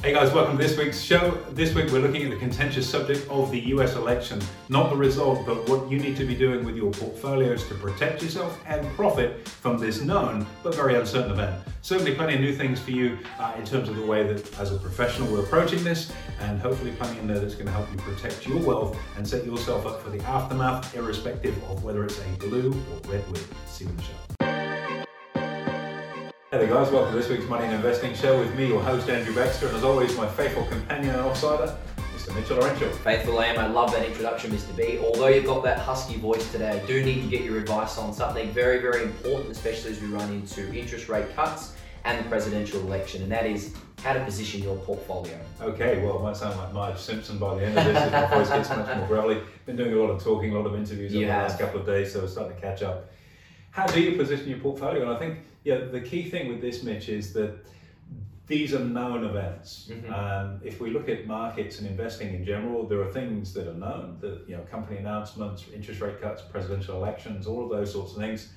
Hey guys, welcome to this week's show. This week we're looking at the contentious subject of the US election. Not the result, but what you need to be doing with your portfolios to protect yourself and profit from this known but very uncertain event. Certainly plenty of new things for you uh, in terms of the way that as a professional we're approaching this, and hopefully plenty in there that's going to help you protect your wealth and set yourself up for the aftermath, irrespective of whether it's a blue or red wig. See you in the show. Hey there guys, welcome to this week's Money and Investing Show with me, your host Andrew Baxter, and as always, my faithful companion and offsider, Mr. Mitchell Laurential. Faithful am. I love that introduction, Mr. B. Although you've got that husky voice today, I do need to get your advice on something very, very important, especially as we run into interest rate cuts and the presidential election, and that is how to position your portfolio. Okay, well, it might sound like Marge Simpson by the end of this if my voice gets much more gravelly. Been doing a lot of talking, a lot of interviews over You the last couple of days, so we're starting to catch up. How do you position your portfolio? And I think yeah, the key thing with this, Mitch, is that these are known events. Mhm. Um, if we look at markets and investing in general, there are things that are known, that you know, company announcements, interest rate cuts, presidential elections, all of those sorts of things.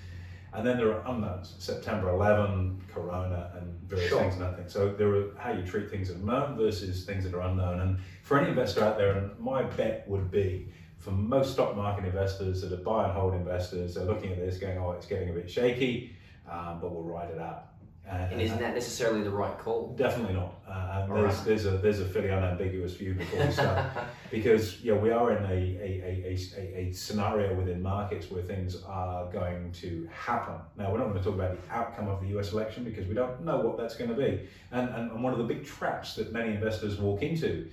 And then there are unknowns, September 11, Corona, and various Sure. things and that thing. So there are how you treat things that are known versus things that are unknown. And for any investor out there, and my bet would be for most stock market investors that are buy and hold investors, they're looking at this going, oh, it's getting a bit shaky, um, but we'll ride it out. And, And isn't that necessarily the right call? Definitely not. Uh, there's, right. there's a there's a fairly unambiguous view before we start because yeah we are in a a, a, a, a scenario within markets where things are going to happen. Now we're not going to talk about the outcome of the U.S. election because we don't know what that's going to be. And, and and one of the big traps that many investors walk into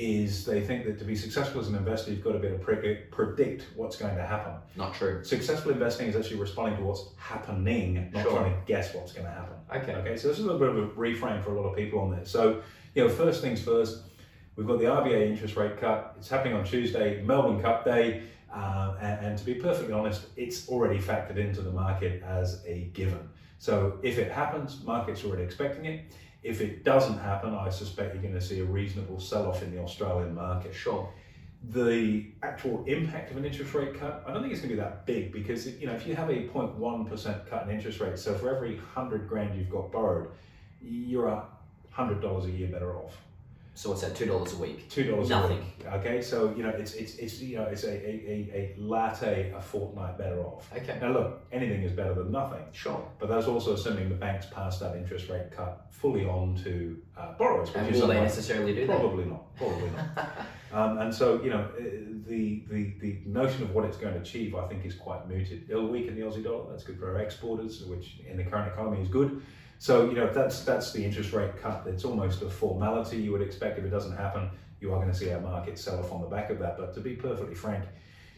is they think that to be successful as an investor you've got to be able to predict, predict what's going to happen. Not true. Successful investing is actually responding to what's happening, not Sure. trying to guess what's going to happen. Okay. Okay, so this is a little bit of a reframe for a lot of people on this. So, you know, first things first, we've got the RBA interest rate cut. It's happening on Tuesday, Melbourne Cup Day, uh, and, and to be perfectly honest, it's already factored into the market as a given. So, if it happens, market's already expecting it. If it doesn't happen, I suspect you're going to see a reasonable sell-off in the Australian market Sure. the actual impact of an interest rate cut, I don't think it's going to be that big because you know if you have a 0.1% cut in interest rate, so for every hundred grand you've got borrowed, you're a hundred dollars a year better off. So what's that? Two dollars a week. Two dollars a week. Okay, so you know it's it's it's you know it's a, a, a, latte a fortnight better off. Okay. Now look, anything is better than nothing. Sure. But that's also assuming the banks pass that interest rate cut fully on to uh, borrowers. And will they necessarily do that? Probably not. Probably not. Um, and so, you know, uh, the, the the notion of what it's going to achieve, I think, is quite mooted. It'll weaken the Aussie dollar. That's good for our exporters, which in the current economy is good. So, you know, that's that's the interest rate cut. It's almost a formality. You would expect if it doesn't happen, you are going to see our market sell off on the back of that. But to be perfectly frank,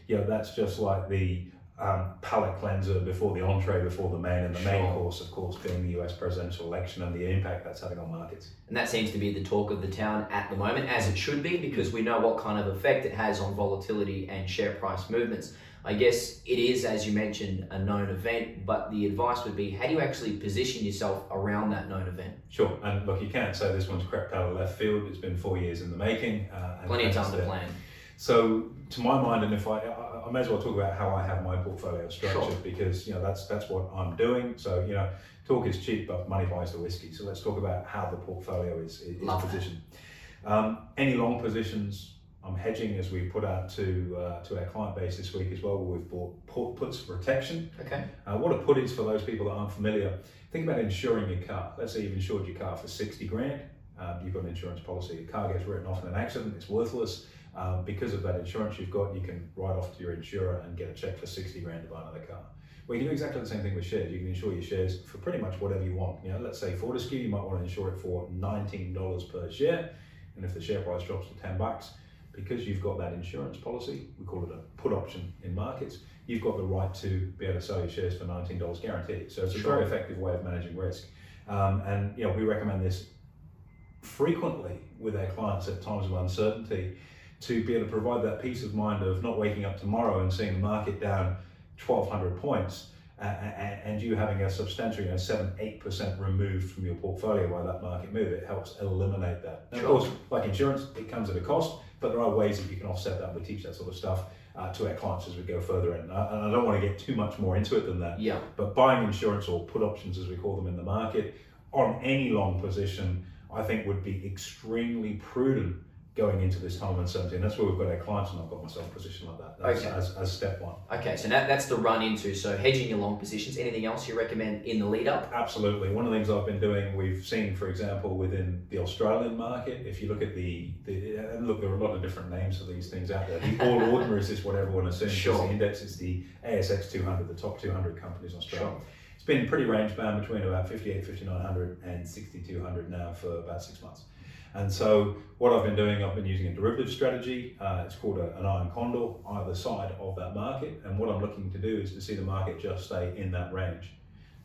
you know, that's just like the um, palate cleanser before the entree, before the main, and the main course, of course, being the US presidential election and the impact that's having on markets. And that seems to be the talk of the town at the moment, as it should be, because we know what kind of effect it has on volatility and share price movements. I guess it is, as you mentioned, a known event, but the advice would be how do you actually position yourself around that known event? Sure, and look, you can't say this one's crept out of left field. It's been four years in the making. Uh, Plenty of time to plan. So, to my mind, and if I, I, I may as well talk about how I have my portfolio structured Sure. because you know that's that's what I'm doing. So, you know, talk is cheap, but money buys the whiskey. So let's talk about how the portfolio is, is positioned. Um, any long positions, I'm hedging as we put out to uh, to our client base this week as well. Where we've bought put, puts for protection. Okay. Uh, what a put is for those people that aren't familiar, think about insuring your car. Let's say you've insured your car for 60 grand. Um, you've got an insurance policy. Your car gets written off in an accident, it's worthless. Um, because of that insurance you've got, you can write off to your insurer and get a check for 60 grand to buy another car. Well, you can do exactly the same thing with shares. You can insure your shares for pretty much whatever you want. You know, let's say Fortescue, you might want to insure it for $19 per share. And if the share price drops to 10 bucks, because you've got that insurance policy, we call it a put option in markets, you've got the right to be able to sell your shares for $19 guaranteed. So it's a Sure. very effective way of managing risk. Um, and you know, we recommend this frequently with our clients at times of uncertainty to be able to provide that peace of mind of not waking up tomorrow and seeing the market down 1200 points uh, and you having a substantial, you know, 7 8% removed from your portfolio by that market move. It helps eliminate that. And of course, like insurance, it comes at a cost, but there are ways that you can offset that. We teach that sort of stuff uh, to our clients as we go further in. Uh, and I don't want to get too much more into it than that. Yeah. But buying insurance or put options, as we call them in the market, on any long position, I think would be extremely prudent going into this time uncertainty. And that's where we've got our clients and I've got myself positioned like that. That's Okay. as, as step one. Okay, so that, that's the run into. So hedging your long positions. Anything else you recommend in the lead up? Absolutely. One of the things I've been doing, we've seen, for example, within the Australian market, if you look at the, the and look, there are a lot of different names for these things out there. The All Ordinaries is what everyone assumes Sure. is the index. It's the ASX 200, the top 200 companies in Australia. Sure. It's been pretty range bound between about 58, 5900 and 6200 now for about six months. And so what I've been doing, I've been using a derivative strategy. Uh, it's called a, an iron condor either side of that market. And what I'm looking to do is to see the market just stay in that range.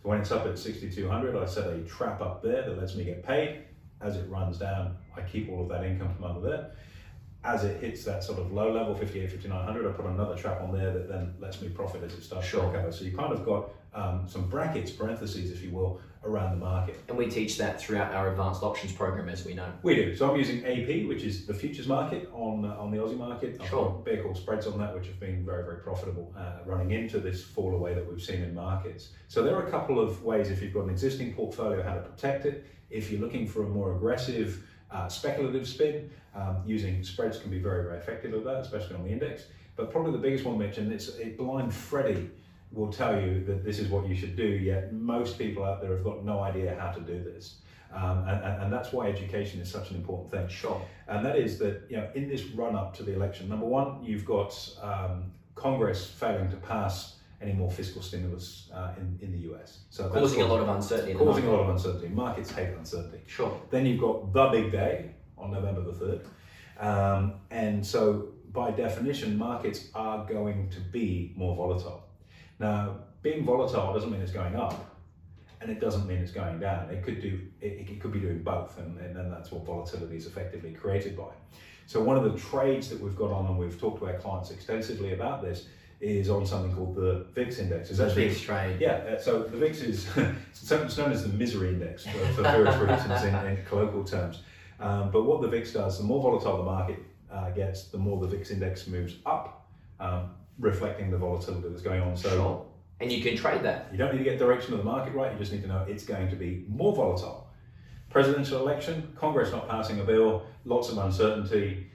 So when it's up at 6200, I set a trap up there that lets me get paid. As it runs down, I keep all of that income from under there. As it hits that sort of low level, 58, 5900, I put another trap on there that then lets me profit as it starts Sure. to recover. So you kind of got um, some brackets, parentheses, if you will, around the market. And we teach that throughout our advanced options program, as we know. We do. So I'm using AP, which is the futures market on uh, on the Aussie market. I've Sure. got bear call spreads on that, which have been very, very profitable uh, running into this fall away that we've seen in markets. So there are a couple of ways if you've got an existing portfolio how to protect it. If you're looking for a more aggressive uh, speculative spin, um, using spreads can be very, very effective at that, especially on the index. But probably the biggest one mentioned, it's a blind Freddy will tell you that this is what you should do, yet most people out there have got no idea how to do this. Um, and, and, and that's why education is such an important thing. Sure. And that is that, you know, in this run up to the election, number one, you've got um, Congress failing to pass any more fiscal stimulus uh, in, in the US. So that's Causing a lot of uncertainty. causing a lot of uncertainty. Markets hate uncertainty. Sure. Then you've got the big day on November the 3rd. Um, and so, by definition, markets are going to be more volatile. Now, being volatile doesn't mean it's going up, and it doesn't mean it's going down. It could do. It, it could be doing both, and, and then that's what volatility is effectively created by. So, one of the trades that we've got on, and we've talked to our clients extensively about this, is on something called the VIX index. It's actually big trade. yeah, uh, so the VIX is it's known as the misery index for, for various reasons in, in colloquial terms. Um, but what the VIX does, the more volatile the market uh, gets, the more the VIX index moves up, um, reflecting the volatility that's going on. So Sure. And you can trade that. you don't need to get direction of the market right, you just need to know it's going to be more volatile. Presidential election, Congress not passing a bill, lots of uncertainty.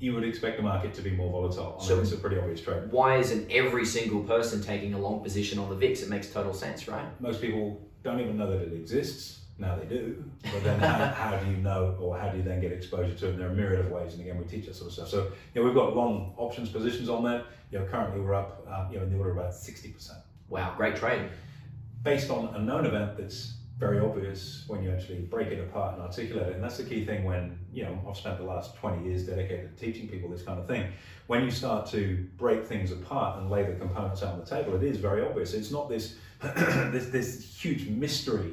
You would expect the market to be more volatile. I So- mean, it's a pretty obvious trade. Why isn't every single person taking a long position on the VIX? It makes total sense, right? most people don't even know that it exists. Now they do, but then how, how do you know, or how do you then get exposure to it? And there are a myriad of ways, and again, we teach that sort of stuff. So, you know, we've got long options positions on that. You know, currently we're up, uh, you know, in the order of about sixty percent, Wow, great trade. based on a known event that's very obvious when you actually break it apart and articulate it. And that's the key thing when, you know, I've spent the last 20 years dedicated to teaching people this kind of thing. When you start to break things apart and lay the components out on the table, it is very obvious. It's not this, this, this huge mystery.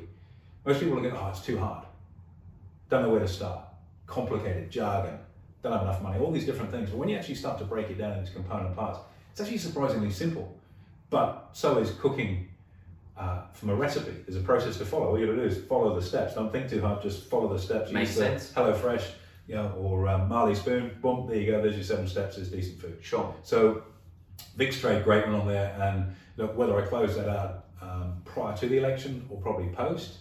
Most people look at, oh, it's too hard. Don't know where to start. Complicated, jargon, don't have enough money, all these different things. But when you actually start to break it down into component parts, it's actually surprisingly simple. But so is cooking uh, from a recipe. There's a process to follow. All you gotta do is follow the steps. Don't think too hard. Just follow the steps. Makes Use sense. Hello Fresh, you know, or um, Marley Spoon. Boom, there you go. There's your seven steps. Is decent food. Sure. So VIX trade, great one on there. And look, whether I close that out um, prior to the election or probably post,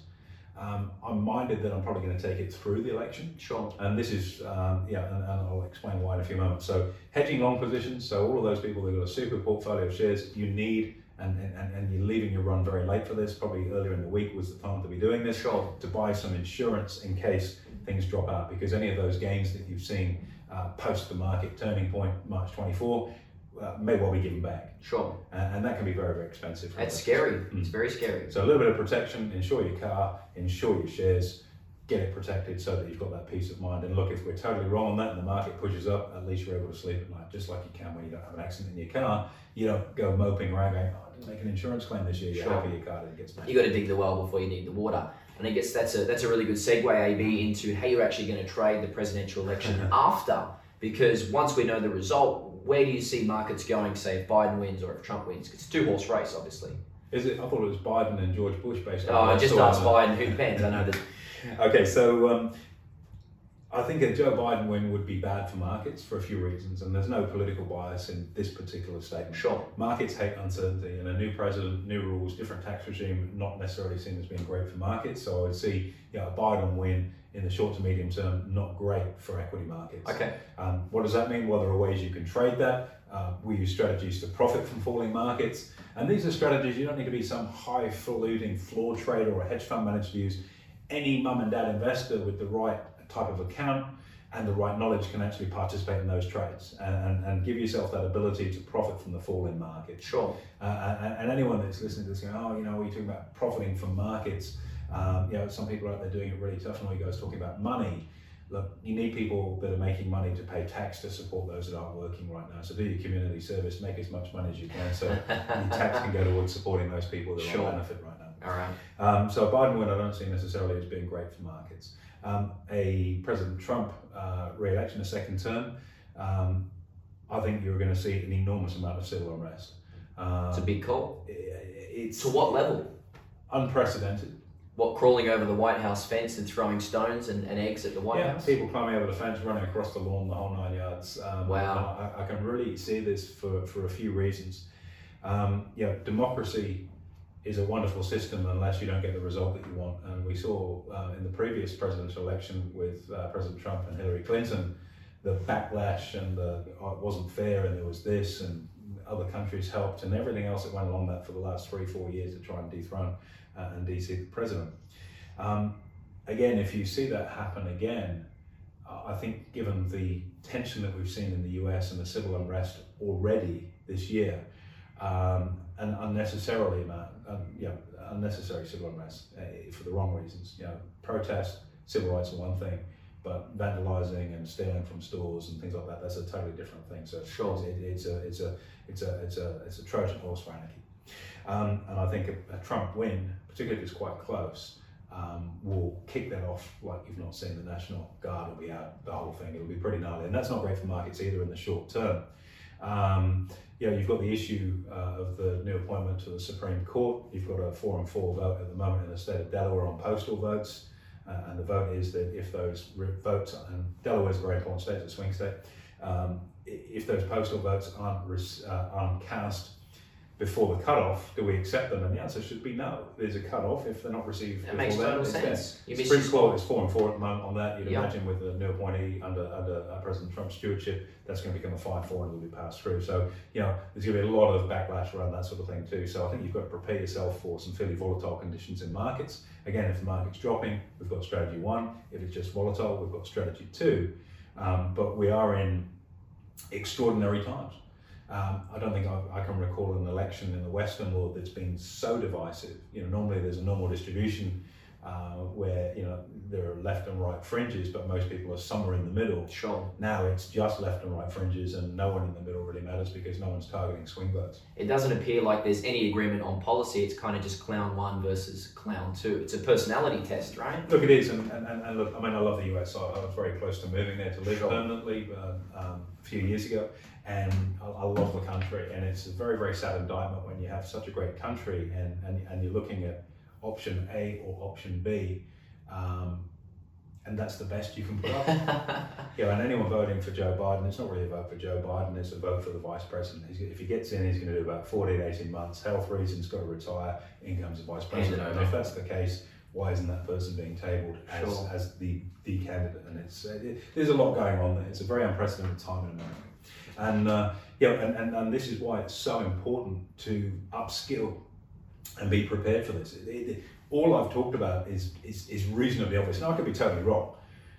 um, I'm minded that I'm probably going to take it through the election. Sure. And this is, um, yeah, and, and I'll explain why in a few moments. So hedging long positions. So all of those people that got a super portfolio of shares, you need, and, and, and you're leaving your run very late for this. Probably earlier in the week was the time to be doing this Sure. to buy some insurance in case things drop out because any of those gains that you've seen uh, post the market turning point March 24 uh, may well be given back Sure. and, and that can be very very expensive That's us. scary. Mm. It's very scary. so a little bit of protection insure your car insure your shares get it protected so that you've got that peace of mind and look if we're totally wrong on that and the market pushes up at least you're able to sleep at night just like you can when you don't have an accident in your car you don't go moping around going oh, I didn't make an insurance claim this year you're Sure. happy your car didn't get smashed You got to dig the well before you need the water. And I guess that's a that's a really good segue, AB, into how you're actually going to trade the presidential election after. Because once we know the result, where do you see markets going? Say if Biden wins or if Trump wins? It's a two horse race, obviously. is it I thought it was Biden and George Bush based on Oh, I just asked. Biden. Who depends? I know that. Okay, so um, I think a Joe Biden win would be bad for markets for a few reasons, and there's no political bias in this particular statement. Sure. Markets hate uncertainty, and a new president, new rules, different tax regime, not necessarily seen as being great for markets. So I would see you know, a Biden win in the short to medium term, not great for equity markets. Okay. Um, what does that mean? Well, there are ways you can trade that. Uh, we use strategies to profit from falling markets. And these are strategies you don't need to be some highfalutin floor trader or a hedge fund manager to use. Any mum and dad investor with the right type of account and the right knowledge can actually participate in those trades and, and, and give yourself that ability to profit from the falling market. Sure. Uh, and, and, anyone that's listening to this going, oh, you know, we're talking about profiting from markets. Um, you know, some people out there doing it really tough, and all you guys talking about money. Look, you need people that are making money to pay tax to support those that aren't working right now. So do your community service, make as much money as you can, so your tax can go towards supporting those people that sure. are on benefit right now. All right. Um, so a Biden win, I don't see necessarily as being great for markets. Um, a President Trump uh, re-election, a second term, um, I think you're going to see an enormous amount of civil unrest. Um, it's a big call. It's to what level? Unprecedented. What crawling over the White House fence and throwing stones and, and eggs at the White yeah, House? people climbing over the fence, running across the lawn, the whole nine yards. Um, wow! I, I, can really see this for, for a few reasons. Um, yeah, democracy is a wonderful system unless you don't get the result that you want. And we saw uh, in the previous presidential election with uh, President Trump and Hillary Clinton, the backlash and the oh, it wasn't fair and there was this and other countries helped and everything else that went along that for the last three, four years to try and dethrone uh, and DC the president. Um, again, if you see that happen again, I think given the tension that we've seen in the US and the civil unrest already this year, um, and unnecessarily amount, um, yeah, unnecessary civil unrest uh, for the wrong reasons. You know, protest, civil rights are one thing, but vandalizing and stealing from stores and things like that, that's a totally different thing. So sure. it, it's, a, it's, a, it's, a, it's, a, it's a Trojan horse for anarchy. Um, and I think a, a, Trump win, particularly if it's quite close, um, will kick that off like you've not seen. The National Guard will be out, the whole thing. It'll be pretty gnarly. And that's not great for markets either in the short term. Um, you know, you've got the issue uh, of the new appointment to the Supreme Court. You've got a four and four vote at the moment in the state of Delaware on postal votes. Uh, and the vote is that if those votes, and Delaware is a very important state, it's a swing state, um, if those postal votes aren't, uh, aren't cast before the cutoff, do we accept them? And the answer should be no. There's a cutoff if they're not received. That makes total sense. The Supreme Court is four and four at the moment on that. You'd yep. imagine with the new appointee under under uh, President Trump's stewardship, that's going to become a five four and it'll be passed through. So you know, there's going to be a lot of backlash around that sort of thing too. So I think you've got to prepare yourself for some fairly volatile conditions in markets. Again, if the market's dropping, we've got strategy one. If it's just volatile, we've got strategy two. Um, but we are in extraordinary times. Um, I don't think I, I, can recall an election in the Western world that's been so divisive. You know, normally there's a normal distribution uh, where you know there are left and right fringes, but most people are somewhere in the middle. Sure. Now it's just left and right fringes, and no one in the middle really matters because no one's targeting swing votes. It doesn't appear like there's any agreement on policy. It's kind of just clown one versus clown two. It's a personality test, right? Look, it is, and, and, and look, I mean, I love the US. I, I was very close to moving there to live sure. permanently uh, um, a few years ago, and I, I, love the country. And it's a very, very sad indictment when you have such a great country and, and, and you're looking at option A or option B. Um, and that's the best you can put up. yeah, and anyone voting for Joe Biden, it's not really a vote for Joe Biden, it's a vote for the vice president. if he gets in, he's going to do about 14, 18 months, health reasons, got to retire, income's a vice president. And if that's the case, why isn't that person being tabled as, sure. as the, the candidate? And it's it, there's a lot going on there. It's a very unprecedented time in America. And uh, yeah, and, and, and this is why it's so important to upskill and be prepared for this. It, it, all I've talked about is, is, is reasonably obvious. Now, I could be totally wrong.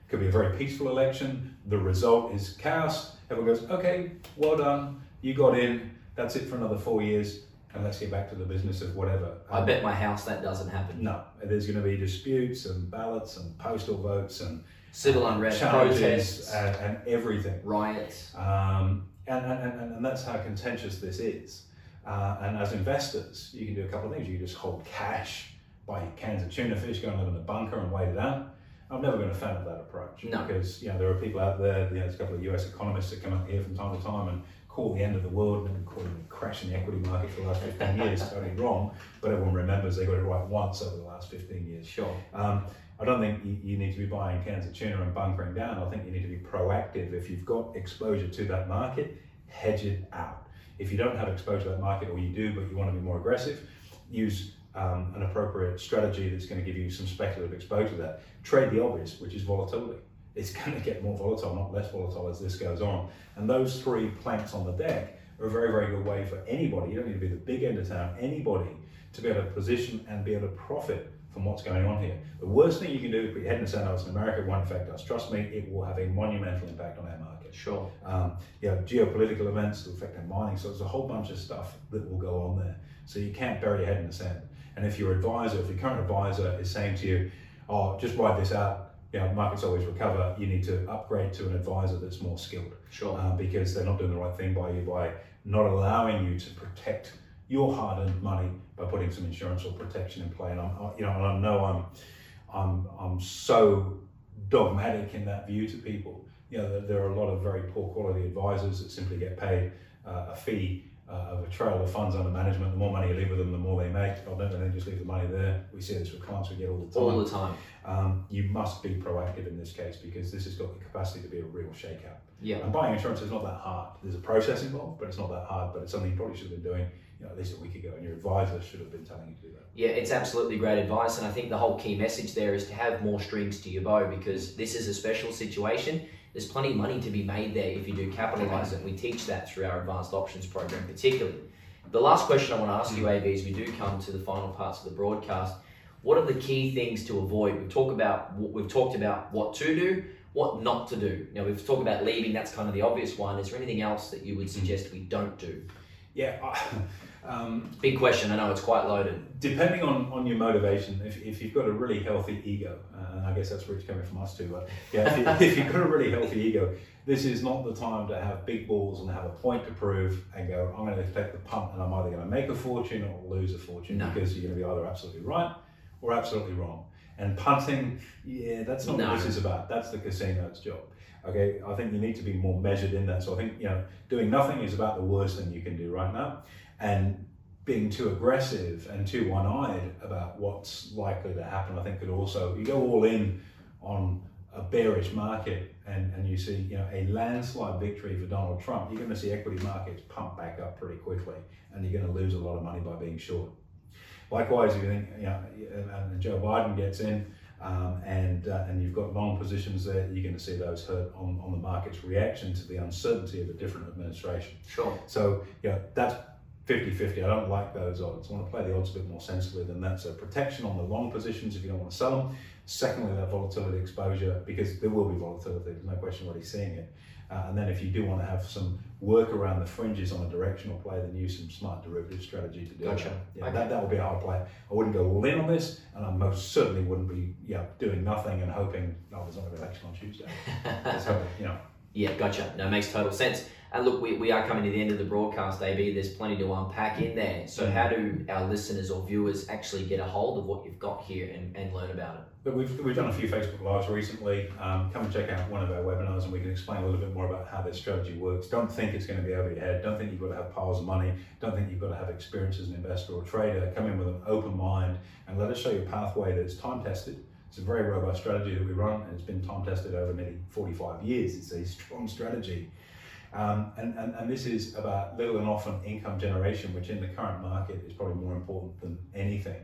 It could be a very peaceful election. The result is chaos. Everyone goes, okay, well done. You got in. That's it for another four years. And let's get back to the business of whatever. I bet my house that doesn't happen. No, there's going to be disputes and ballots and postal votes and civil unrest, protests, and, and, everything, riots. Um, and, and, and, and that's how contentious this is. Uh, and as investors, you can do a couple of things. You can just hold cash, buy cans of tuna fish, go and live in a bunker and wait it out. I've never been a fan of that approach no. because you know there are people out there. You know, there's a couple of US economists that come up here from time to time and call the end of the world and call it crash in the equity market for the last 15 years. totally wrong, but everyone remembers they got it right once over the last 15 years. Sure. Um, I don't think you, you, need to be buying cans of tuna and bunkering down. I think you need to be proactive. If you've got exposure to that market, hedge it out. If you don't have exposure to that market, or you do, but you want to be more aggressive, use um, an appropriate strategy that's going to give you some speculative exposure to that. Trade the obvious, which is volatility. It's going to get more volatile, not less volatile as this goes on. And those three planks on the deck are a very, very good way for anybody, you don't need to be the big end of town, anybody to be able to position and be able to profit from what's going on here. The worst thing you can do is put your head in the sand, oh, in America, it won't affect us. Trust me, it will have a monumental impact on our market. Sure. Um, you know, geopolitical events will affect our mining, so there's a whole bunch of stuff that will go on there. So you can't bury your head in the sand. And if your advisor, if your current advisor is saying to you, oh, just ride this out, you know, markets always recover, you need to upgrade to an advisor that's more skilled. Sure. Uh, because they're not doing the right thing by you by not allowing you to protect your hard-earned money by putting some insurance or protection in play. And I'm, you know, and I know I'm, I'm, I'm so dogmatic in that view to people. You know, there are a lot of very poor quality advisors that simply get paid uh, a fee of a trail of funds under management. The more money you leave with them, the more they make. I don't then just leave the money there. We see this with clients we get all the time. All the time. Um, you must be proactive in this case because this has got the capacity to be a real shakeout. Yeah. And buying insurance is not that hard. There's a process involved, but it's not that hard. But it's something you probably should have been doing, you know, at least a week ago, and your advisor should have been telling you to do that. Yeah, it's absolutely great advice, and I think the whole key message there is to have more strings to your bow because this is a special situation. There's plenty of money to be made there if you do capitalize it. We teach that through our advanced options program, particularly. The last question I want to ask you, AB, as we do come to the final parts of the broadcast, what are the key things to avoid? We've talked about we've talked about what to do, what not to do. Now we've talked about leaving. That's kind of the obvious one. Is there anything else that you would suggest we don't do? Yeah. Um, Big question. I know it's quite loaded. Depending on, on your motivation, if, if you've got a really healthy ego, uh, and I guess that's where it's coming from us too, but yeah, if, you, if you've got a really healthy ego, this is not the time to have big balls and have a point to prove and go, I'm going to take the punt and I'm either going to make a fortune or lose a fortune No. because you're going to be either absolutely right or absolutely wrong. And punting, yeah, that's not No. what this is about. That's the casino's job. Okay, I think you need to be more measured in that. So I think you know, doing nothing is about the worst thing you can do right now, and being too aggressive and too one-eyed about what's likely to happen, I think could also you go all in on a bearish market and, and you see you know a landslide victory for Donald Trump, you're going to see equity markets pump back up pretty quickly, and you're going to lose a lot of money by being short. Likewise, if you think you know, and Joe Biden gets in, um, and uh, and you've got long positions there, you're going to see those hurt on, on the market's reaction to the uncertainty of a different administration. Sure. So you know that's 50-50. I don't like those odds. I want to play the odds a bit more sensibly than that. So protection on the long positions if you don't want to sell them. Secondly, that volatility exposure because there will be volatility. There's no question already seeing it. Uh, and then if you do want to have some work around the fringes on a directional play, then use some smart derivative strategy to do Gotcha. that. Yeah, Okay. that, that would be a hard play. I wouldn't go all in on this, and I most certainly wouldn't be yeah, doing nothing and hoping, oh, there's not an election on Tuesday. Hoping, you know. Yeah, gotcha. No, makes total sense. And look, we, we are coming to the end of the broadcast, AB. There's plenty to unpack in there. So, how do our listeners or viewers actually get a hold of what you've got here and, and learn about it? But we've, we've done a few Facebook Lives recently. Um, come and check out one of our webinars and we can explain a little bit more about how this strategy works. Don't think it's going to be over your head. Don't think you've got to have piles of money. Don't think you've got to have experience as an investor or trader. Come in with an open mind and let us show you a pathway that's time tested. It's a very robust strategy that we run and it's been time tested over nearly 45 years. It's a strong strategy. Um, and, and, and this is about little and often income generation, which in the current market is probably more important than anything.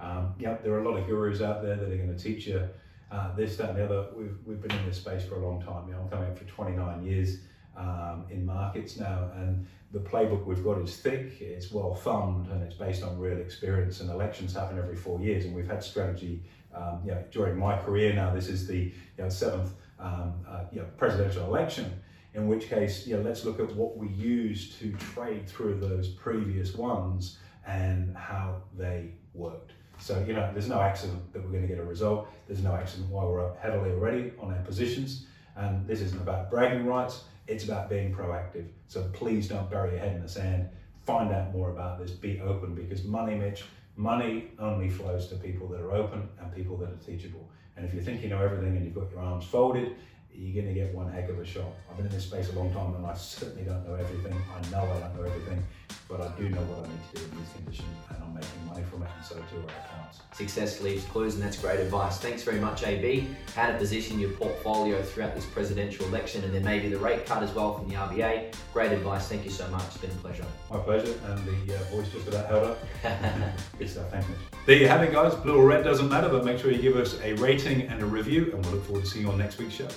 Um, yeah, there are a lot of gurus out there that are going to teach you uh, this, that, and the other. We've, we've been in this space for a long time. You know, I'm coming up for 29 years um, in markets now, and the playbook we've got is thick, it's well thumbed, and it's based on real experience. And elections happen every four years, and we've had strategy. Um, you know, during my career now, this is the you know, seventh um, uh, you know, presidential election. In which case, know, let's look at what we use to trade through those previous ones and how they worked. So, you know, there's no accident that we're going to get a result. There's no accident why we're up heavily already on our positions. And this isn't about bragging rights, it's about being proactive. So please don't bury your head in the sand. Find out more about this, be open because money, Mitch, money only flows to people that are open and people that are teachable. And if you think you know everything and you've got your arms folded, you're going to get one heck of a shot. I've been in this space a long time and I certainly don't know everything. I know I don't know everything, but I do know what I need to do in these conditions and I'm making money from it and so do our clients. Success leaves clues and that's great advice. Thanks very much, AB. How to position your portfolio throughout this presidential election and then maybe the rate cut as well from the RBA. Great advice. Thank you so much. It's been a pleasure. My pleasure. And the uh, voice just about held up. Good stuff. Thanks, Mitch. There you have it, guys. Blue or red doesn't matter, but make sure you give us a rating and a review and we'll look forward to seeing you on next week's show.